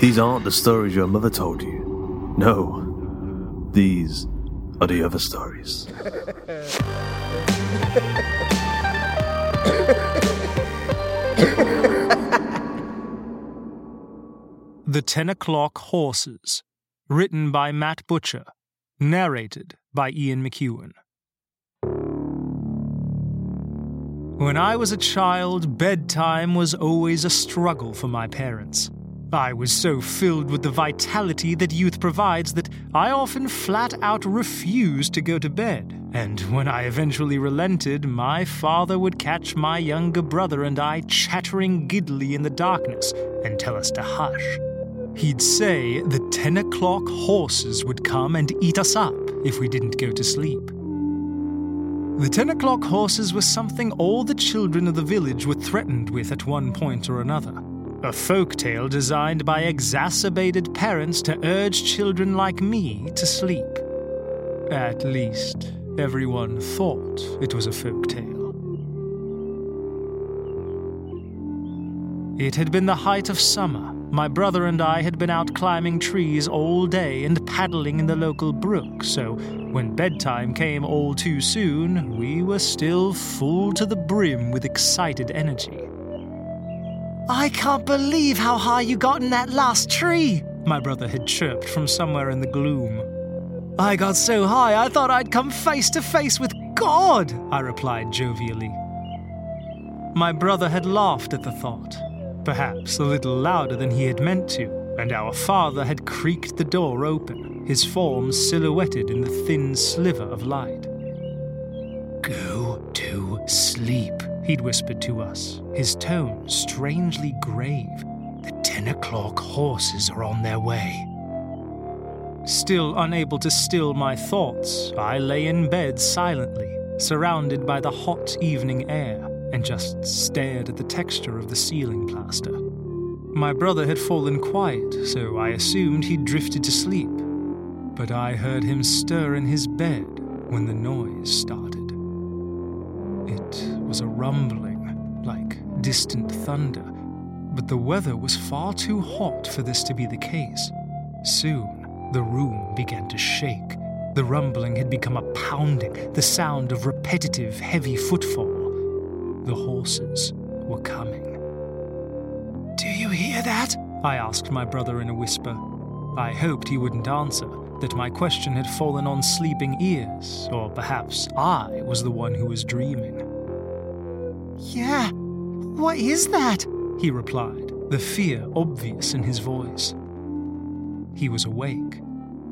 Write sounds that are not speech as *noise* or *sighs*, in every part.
These aren't the stories your mother told you. No, these are the other stories. The Ten O'Clock Horses, written by Matt Butcher, narrated by Ian McEuen. When I was a child, bedtime was always a struggle for my parents. I was so filled with the vitality that youth provides that I often flat out refused to go to bed. And when I eventually relented, my father would catch my younger brother and I chattering giddily in the darkness and tell us to hush. He'd say the 10 o'clock horses would come and eat us up if we didn't go to sleep. The 10 o'clock horses were something all the children of the village were threatened with at one point or another. A folk tale designed by exacerbated parents to urge children like me to sleep. At least, everyone thought it was a folk tale. It had been the height of summer. My brother and I had been out climbing trees all day and paddling in the local brook, so when bedtime came all too soon, we were still full to the brim with excited energy. I can't believe how high you got in that last tree, my brother had chirped from somewhere in the gloom. I got so high I thought I'd come face to face with God, I replied jovially. My brother had laughed at the thought, perhaps a little louder than he had meant to, and our father had creaked the door open, his form silhouetted in the thin sliver of light. Go to sleep, he'd whispered to us, his tone strangely grave. The ten o'clock horses are on their way. Still unable to still my thoughts, I lay in bed silently, surrounded by the hot evening air, and just stared at the texture of the ceiling plaster. My brother had fallen quiet, so I assumed he'd drifted to sleep. But I heard him stir in his bed when the noise started. Was a rumbling, like distant thunder, but the weather was far too hot for this to be the case. Soon, the room began to shake. The rumbling had become a pounding, the sound of repetitive, heavy footfall. The horses were coming. Do you hear that? I asked my brother in a whisper. I hoped he wouldn't answer, that my question had fallen on sleeping ears, or perhaps I was the one who was dreaming. Yeah, What is that? He replied, the fear obvious in his voice. He was awake.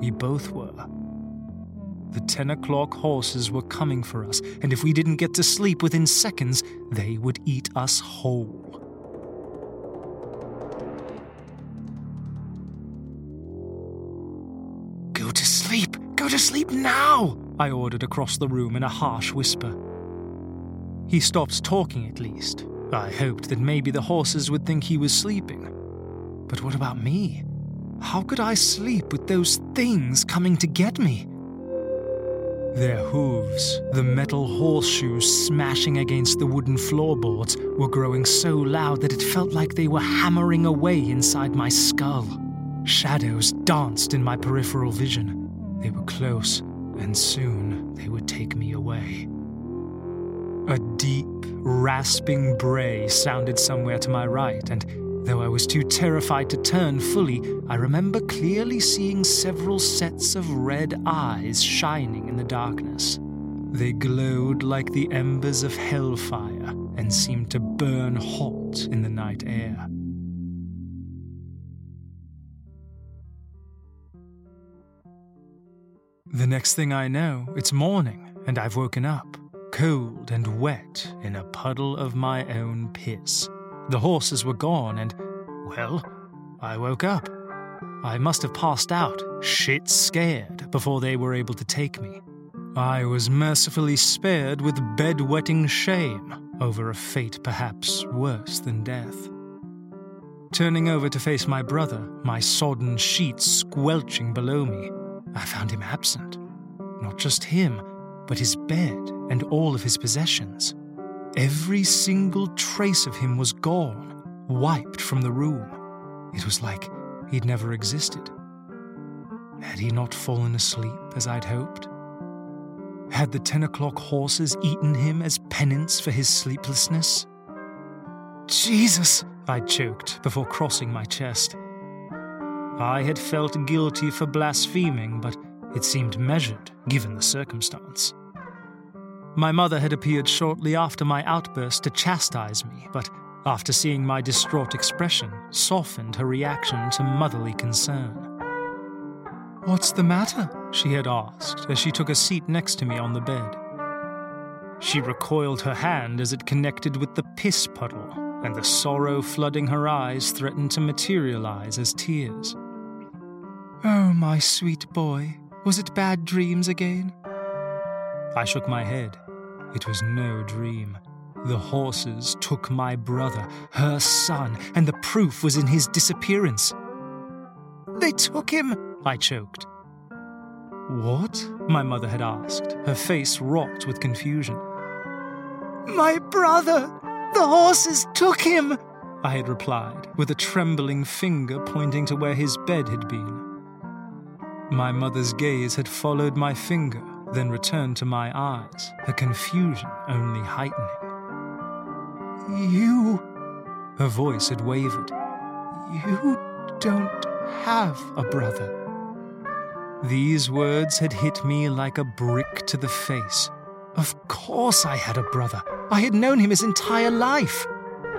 We both were. The 10 o'clock horses were coming for us, and if we didn't get to sleep within seconds, they would eat us whole. Go to sleep! Go to sleep now! I ordered across the room in a harsh whisper. He stopped talking at least. I hoped that maybe the horses would think he was sleeping. But what about me? How could I sleep with those things coming to get me? Their hooves, the metal horseshoes smashing against the wooden floorboards, were growing so loud that it felt like they were hammering away inside my skull. Shadows danced in my peripheral vision. They were close, and soon they would take me away. A deep, rasping bray sounded somewhere to my right, and though I was too terrified to turn fully, I remember clearly seeing several sets of red eyes shining in the darkness. They glowed like the embers of hellfire and seemed to burn hot in the night air. The next thing I know, it's morning, and I've woken up, cold and wet, in a puddle of my own piss. The horses were gone, and, well, I woke up. I must have passed out, shit scared, before they were able to take me. I was mercifully spared with bed-wetting shame over a fate perhaps worse than death. Turning over to face my brother, my sodden sheets squelching below me, I found him absent. Not just him, but his bed and all of his possessions. Every single trace of him was gone, wiped from the room. It was like he'd never existed. Had he not fallen asleep as I'd hoped? Had the ten o'clock horses eaten him as penance for his sleeplessness? Jesus! I choked before crossing my chest. I had felt guilty for blaspheming, but it seemed measured given the circumstance. My mother had appeared shortly after my outburst to chastise me, but after seeing my distraught expression, softened her reaction to motherly concern. What's the matter? she had asked as she took a seat next to me on the bed. She recoiled her hand as it connected with the piss puddle, and the sorrow flooding her eyes threatened to materialize as tears. Oh, my sweet boy, was it bad dreams again? I shook my head. It was no dream. The horses took my brother, her son, and the proof was in his disappearance. They took him, I choked. What? My mother had asked, her face rocked with confusion. My brother! The horses took him! I had replied, with a trembling finger pointing to where his bed had been. My mother's gaze had followed my finger, then returned to my eyes, her confusion only heightening. You. Her voice had wavered. You don't have a brother. These words had hit me like a brick to the face. Of course I had a brother. I had known him his entire life.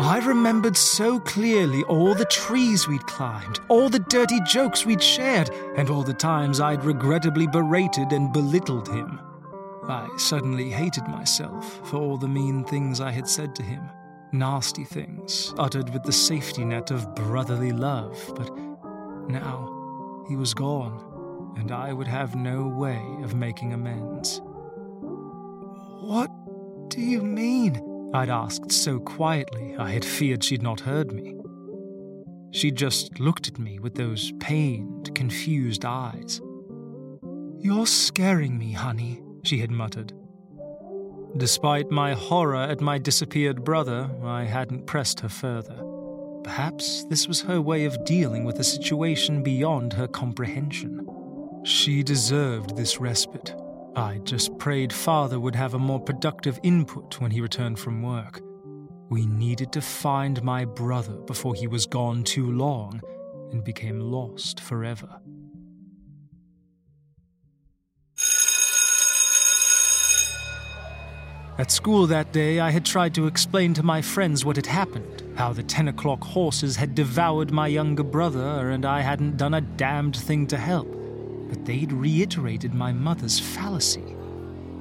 I remembered so clearly all the trees we'd climbed, all the dirty jokes we'd shared, and all the times I'd regrettably berated and belittled him. I suddenly hated myself for all the mean things I had said to him. Nasty things, uttered with the safety net of brotherly love, but now he was gone, and I would have no way of making amends. What do you mean? I'd asked so quietly I had feared she'd not heard me. She just looked at me with those pained, confused eyes. You're scaring me, honey, she had muttered. Despite my horror at my disappeared brother, I hadn't pressed her further. Perhaps this was her way of dealing with a situation beyond her comprehension. She deserved this respite, I just prayed Father would have a more productive input when he returned from work. We needed to find my brother before he was gone too long and became lost forever. At school that day, I had tried to explain to my friends what had happened how the 10 o'clock horses had devoured my younger brother, and I hadn't done a damned thing to help. But they'd reiterated my mother's fallacy.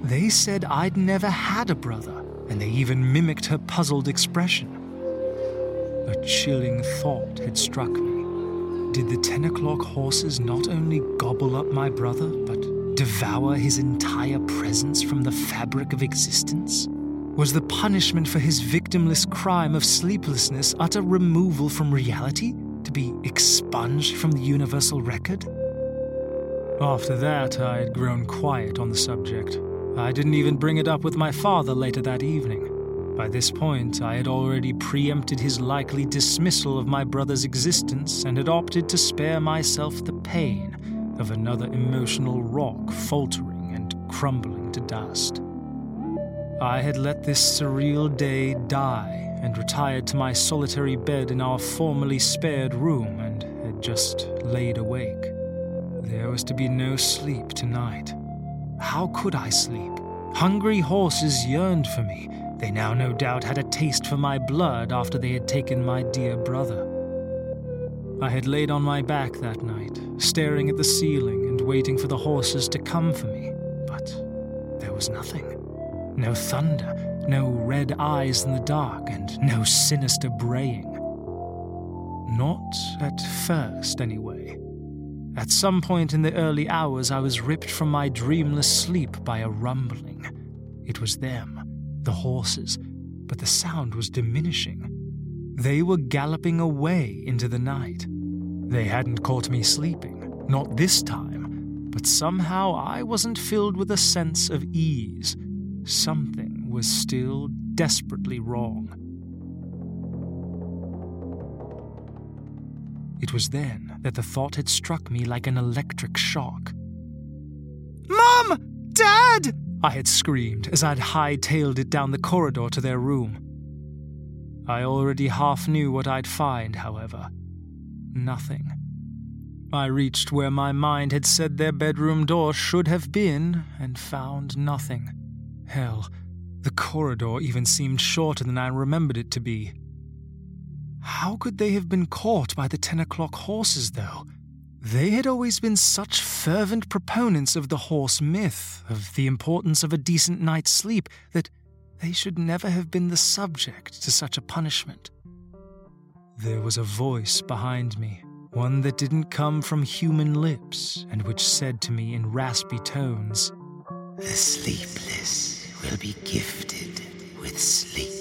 They said I'd never had a brother, and they even mimicked her puzzled expression. A chilling thought had struck me. Did the 10 o'clock horses not only gobble up my brother, but devour his entire presence from the fabric of existence? Was the punishment for his victimless crime of sleeplessness utter removal from reality, to be expunged from the universal record? After that, I had grown quiet on the subject. I didn't even bring it up with my father later that evening. By this point, I had already preempted his likely dismissal of my brother's existence and had opted to spare myself the pain of another emotional rock faltering and crumbling to dust. I had let this surreal day die and retired to my solitary bed in our formerly spared room and had just laid awake. There was to be no sleep tonight. How could I sleep? Hungry horses yearned for me. They now no doubt had a taste for my blood after they had taken my dear brother. I had laid on my back that night, staring at the ceiling and waiting for the horses to come for me, but there was nothing. No thunder, no red eyes in the dark, and no sinister braying. Not at first, anyway. At some point in the early hours, I was ripped from my dreamless sleep by a rumbling. It was them, the horses, but the sound was diminishing. They were galloping away into the night. They hadn't caught me sleeping, not this time, but somehow I wasn't filled with a sense of ease. Something was still desperately wrong. It was then that the thought had struck me like an electric shock. Mom! Dad! I had screamed as I'd hightailed it down the corridor to their room. I already half knew what I'd find, however. Nothing. I reached where my mind had said their bedroom door should have been and found nothing. Hell, the corridor even seemed shorter than I remembered it to be. How could they have been caught by the ten o'clock horses, though? They had always been such fervent proponents of the horse myth, of the importance of a decent night's sleep, that they should never have been the subject to such a punishment. There was a voice behind me, one that didn't come from human lips, and which said to me in raspy tones, The sleepless will be gifted with sleep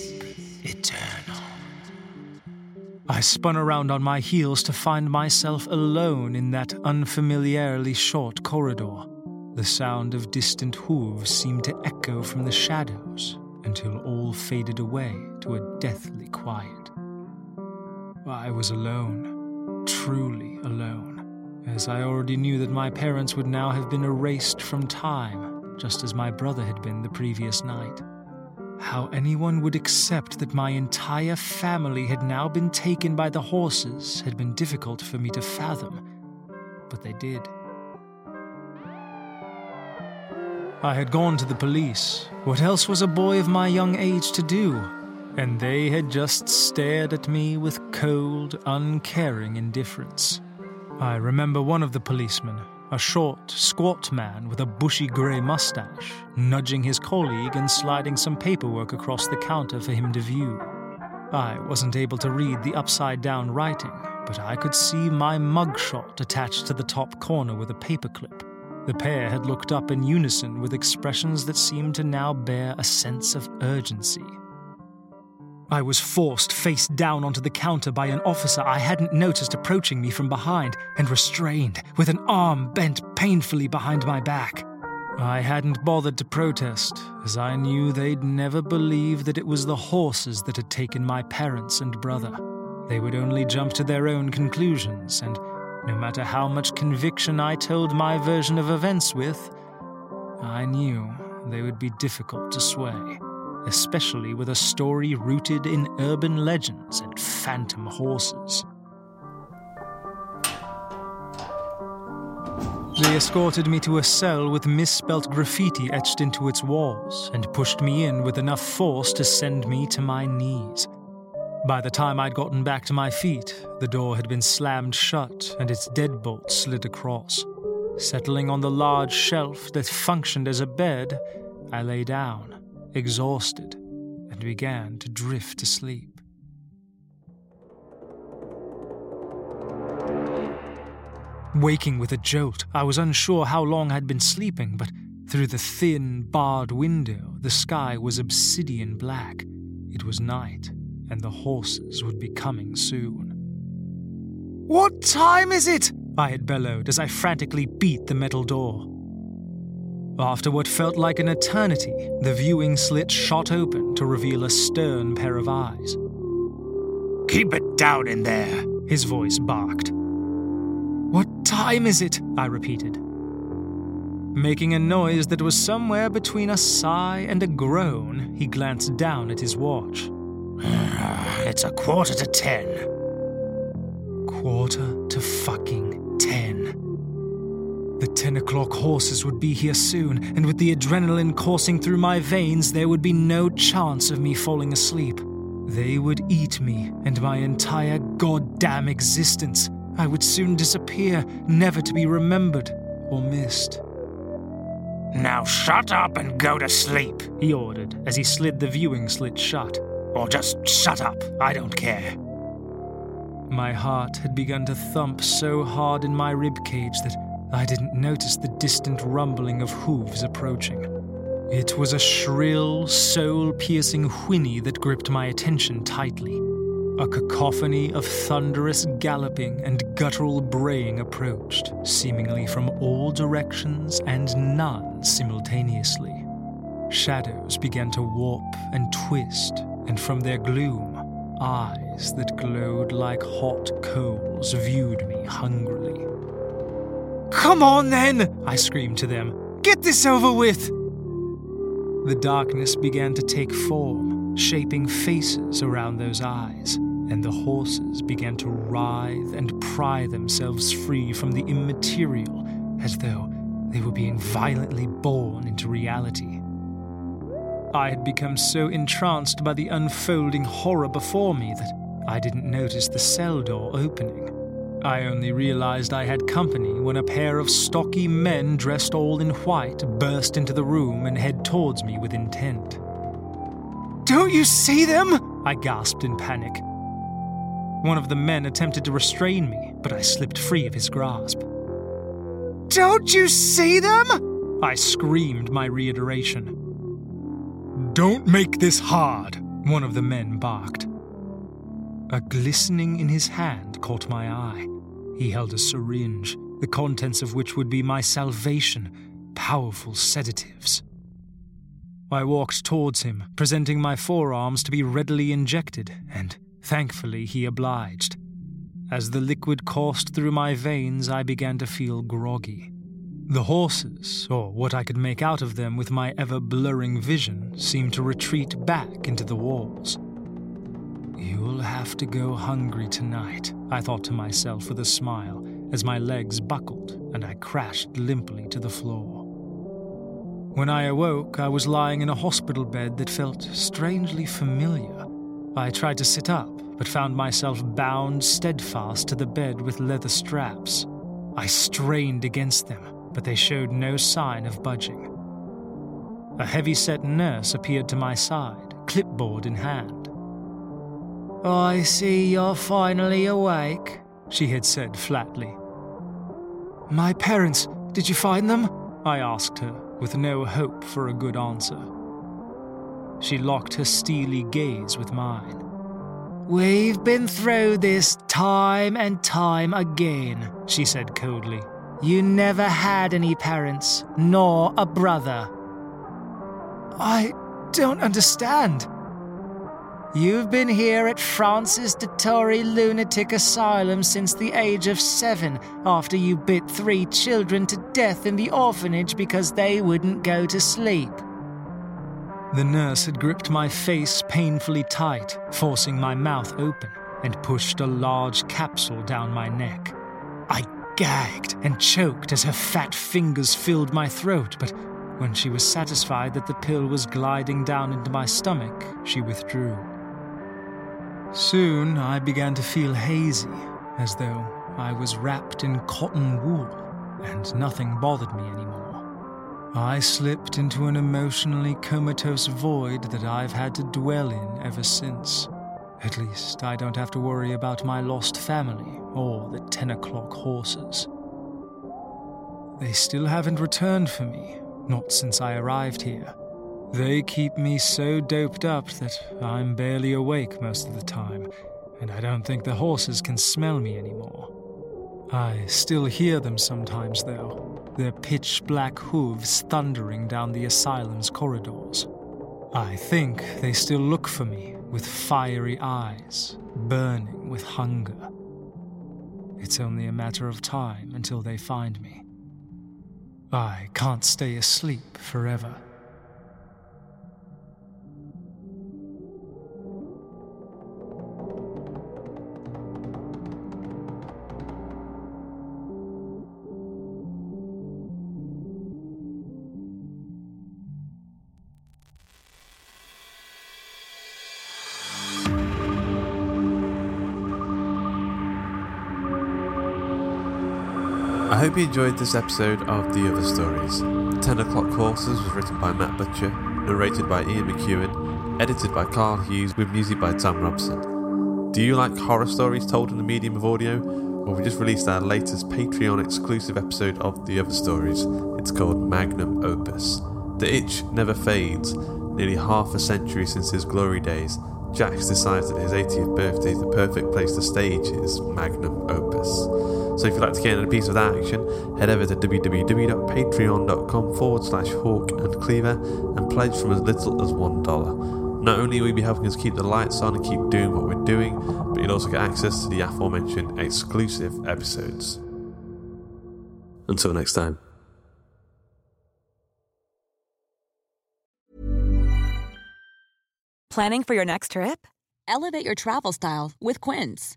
I spun around on my heels to find myself alone in that unfamiliarly short corridor. The sound of distant hooves seemed to echo from the shadows until all faded away to a deathly quiet. I was alone, truly alone, as I already knew that my parents would now have been erased from time, just as my brother had been the previous night. How anyone would accept that my entire family had now been taken by the horses had been difficult for me to fathom, but they did. I had gone to the police. What else was a boy of my young age to do? And they had just stared at me with cold, uncaring indifference. I remember one of the policemen, a short, squat man with a bushy grey mustache, nudging his colleague and sliding some paperwork across the counter for him to view. I wasn't able to read the upside down writing, but I could see my mugshot attached to the top corner with a paperclip. The pair had looked up in unison with expressions that seemed to now bear a sense of urgency. I was forced face down onto the counter by an officer I hadn't noticed approaching me from behind and restrained with an arm bent painfully behind my back. I hadn't bothered to protest, as I knew they'd never believe that it was the horses that had taken my parents and brother. They would only jump to their own conclusions, and no matter how much conviction I told my version of events with, I knew they would be difficult to sway especially with a story rooted in urban legends and phantom horses. They escorted me to a cell with misspelt graffiti etched into its walls and pushed me in with enough force to send me to my knees. By the time I'd gotten back to my feet, the door had been slammed shut and its deadbolt slid across. Settling on the large shelf that functioned as a bed, I lay down, exhausted, and began to drift to sleep. Waking with a jolt, I was unsure how long I'd been sleeping, but through the thin, barred window, the sky was obsidian black. It was night, and the horses would be coming soon. What time is it? I had bellowed as I frantically beat the metal door. After what felt like an eternity, the viewing slit shot open to reveal a stern pair of eyes. Keep it down in there, his voice barked. What time is it? I repeated. Making a noise that was somewhere between a sigh and a groan, he glanced down at his watch. *sighs* It's a quarter to ten. Quarter to fucking ten o'clock horses would be here soon, and with the adrenaline coursing through my veins, there would be no chance of me falling asleep. They would eat me and my entire goddamn existence. I would soon disappear, never to be remembered or missed. Now shut up and go to sleep, he ordered as he slid the viewing slit shut. Or just shut up, I don't care. My heart had begun to thump so hard in my rib cage that I didn't notice the distant rumbling of hooves approaching. It was a shrill, soul piercing whinny that gripped my attention tightly. A cacophony of thunderous galloping and guttural braying approached, seemingly from all directions and none simultaneously. Shadows began to warp and twist, and from their gloom, eyes that glowed like hot coals viewed me hungrily. Come on then! I screamed to them. Get this over with! The darkness began to take form, shaping faces around those eyes, and the horses began to writhe and pry themselves free from the immaterial as though they were being violently born into reality. I had become so entranced by the unfolding horror before me that I didn't notice the cell door opening. I only realized I had company when a pair of stocky men dressed all in white burst into the room and head towards me with intent. Don't you see them? I gasped in panic. One of the men attempted to restrain me, but I slipped free of his grasp. Don't you see them? I screamed my reiteration. Don't make this hard, one of the men barked. A glistening in his hand caught my eye. He held a syringe, the contents of which would be my salvation powerful sedatives. I walked towards him, presenting my forearms to be readily injected, and thankfully he obliged. As the liquid coursed through my veins, I began to feel groggy. The horses, or what I could make out of them with my ever blurring vision, seemed to retreat back into the walls. You'll have to go hungry tonight, I thought to myself with a smile as my legs buckled and I crashed limply to the floor. When I awoke, I was lying in a hospital bed that felt strangely familiar. I tried to sit up, but found myself bound steadfast to the bed with leather straps. I strained against them, but they showed no sign of budging. A heavy set nurse appeared to my side, clipboard in hand. I see you're finally awake, she had said flatly. My parents, did you find them? I asked her, with no hope for a good answer. She locked her steely gaze with mine. We've been through this time and time again, she said coldly. You never had any parents, nor a brother. I don't understand. You've been here at Francis Dettori Lunatic Asylum since the age of seven, after you bit three children to death in the orphanage because they wouldn't go to sleep. The nurse had gripped my face painfully tight, forcing my mouth open, and pushed a large capsule down my neck. I gagged and choked as her fat fingers filled my throat, but when she was satisfied that the pill was gliding down into my stomach, she withdrew. Soon I began to feel hazy, as though I was wrapped in cotton wool, and nothing bothered me anymore. I slipped into an emotionally comatose void that I've had to dwell in ever since. At least I don't have to worry about my lost family or the 10 o'clock horses. They still haven't returned for me, not since I arrived here. They keep me so doped up that I'm barely awake most of the time, and I don't think the horses can smell me anymore. I still hear them sometimes, though, their pitch black hooves thundering down the asylum's corridors. I think they still look for me with fiery eyes, burning with hunger. It's only a matter of time until they find me. I can't stay asleep forever. I hope you enjoyed this episode of The Other Stories. 10 O'Clock Horses was written by Matt Butcher, narrated by Ian McEuen, edited by Karl Hughes, with music by Thom Robson. Do you like horror stories told in the medium of audio? Well, we just released our latest Patreon exclusive episode of The Other Stories. It's called Magnum Opus. The itch never fades. Nearly half a century since his glory days, Jax decides that his 80th birthday is the perfect place to stage his magnum opus. So if you'd like to get in a piece of that action, head over to www.patreon.com forward slash hawk and cleaver and pledge from as little as $1. Not only will you be helping us keep the lights on and keep doing what we're doing, but you'll also get access to the aforementioned exclusive episodes. Until next time. Planning for your next trip? Elevate your travel style with Quince.